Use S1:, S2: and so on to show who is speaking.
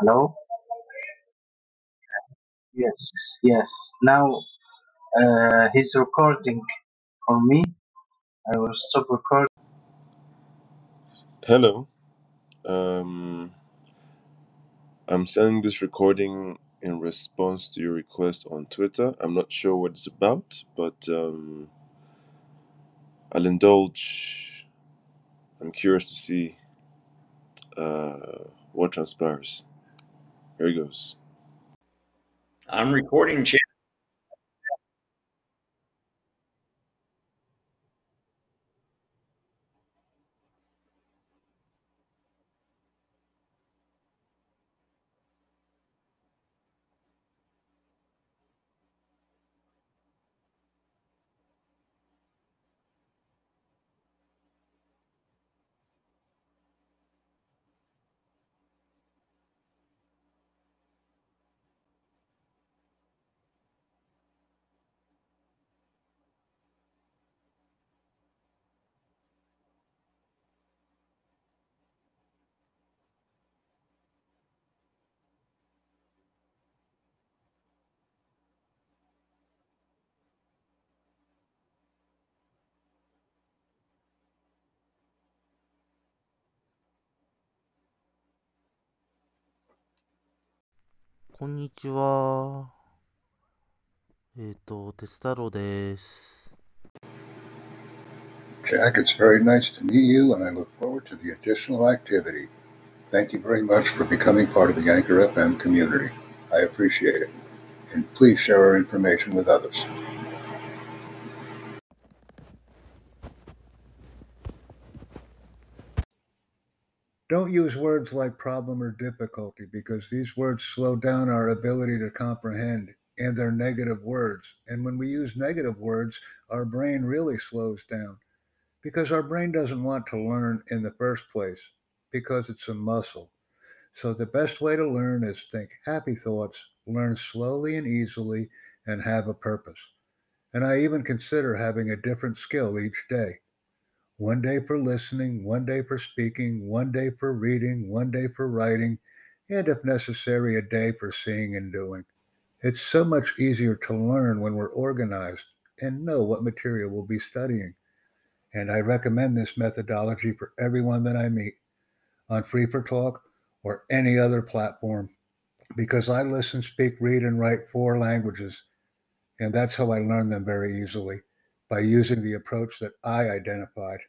S1: Hello? Yes, yes. Now uh, he's recording for me. I will stop recording.
S2: Hello. Um, I'm sending this recording in response to your request on Twitter. I'm not sure what it's about, but um, I'll indulge. I'm curious to see uh, what transpires. Here he goes.
S3: I'm recording chat.
S4: こんにちは。えっ、と、鉄太郎です。
S5: Jack, it's very nice to meet you, and I look forward to the additional activity. Thank you very much for becoming part of the Anchor FM community. I appreciate it. And please share our information with others. Don't use words like problem or difficulty because these words slow down our ability to comprehend, and they're negative words. And when we use negative words, our brain really slows down because our brain doesn't want to learn in the first place because it's a muscle. So the best way to learn is think happy thoughts, learn slowly and easily, and have a purpose. And I even consider having a different skill each day. One day for listening, one day for speaking, one day for reading, one day for writing, and if necessary, a day for seeing and doing. It's so much easier to learn when we're organized and know what material we'll be studying. And I recommend this methodology for everyone that I meet on Free4Talk or any other platform because I listen, speak, read, and write four languages. And that's how I learn them very easily by using the approach that I identified.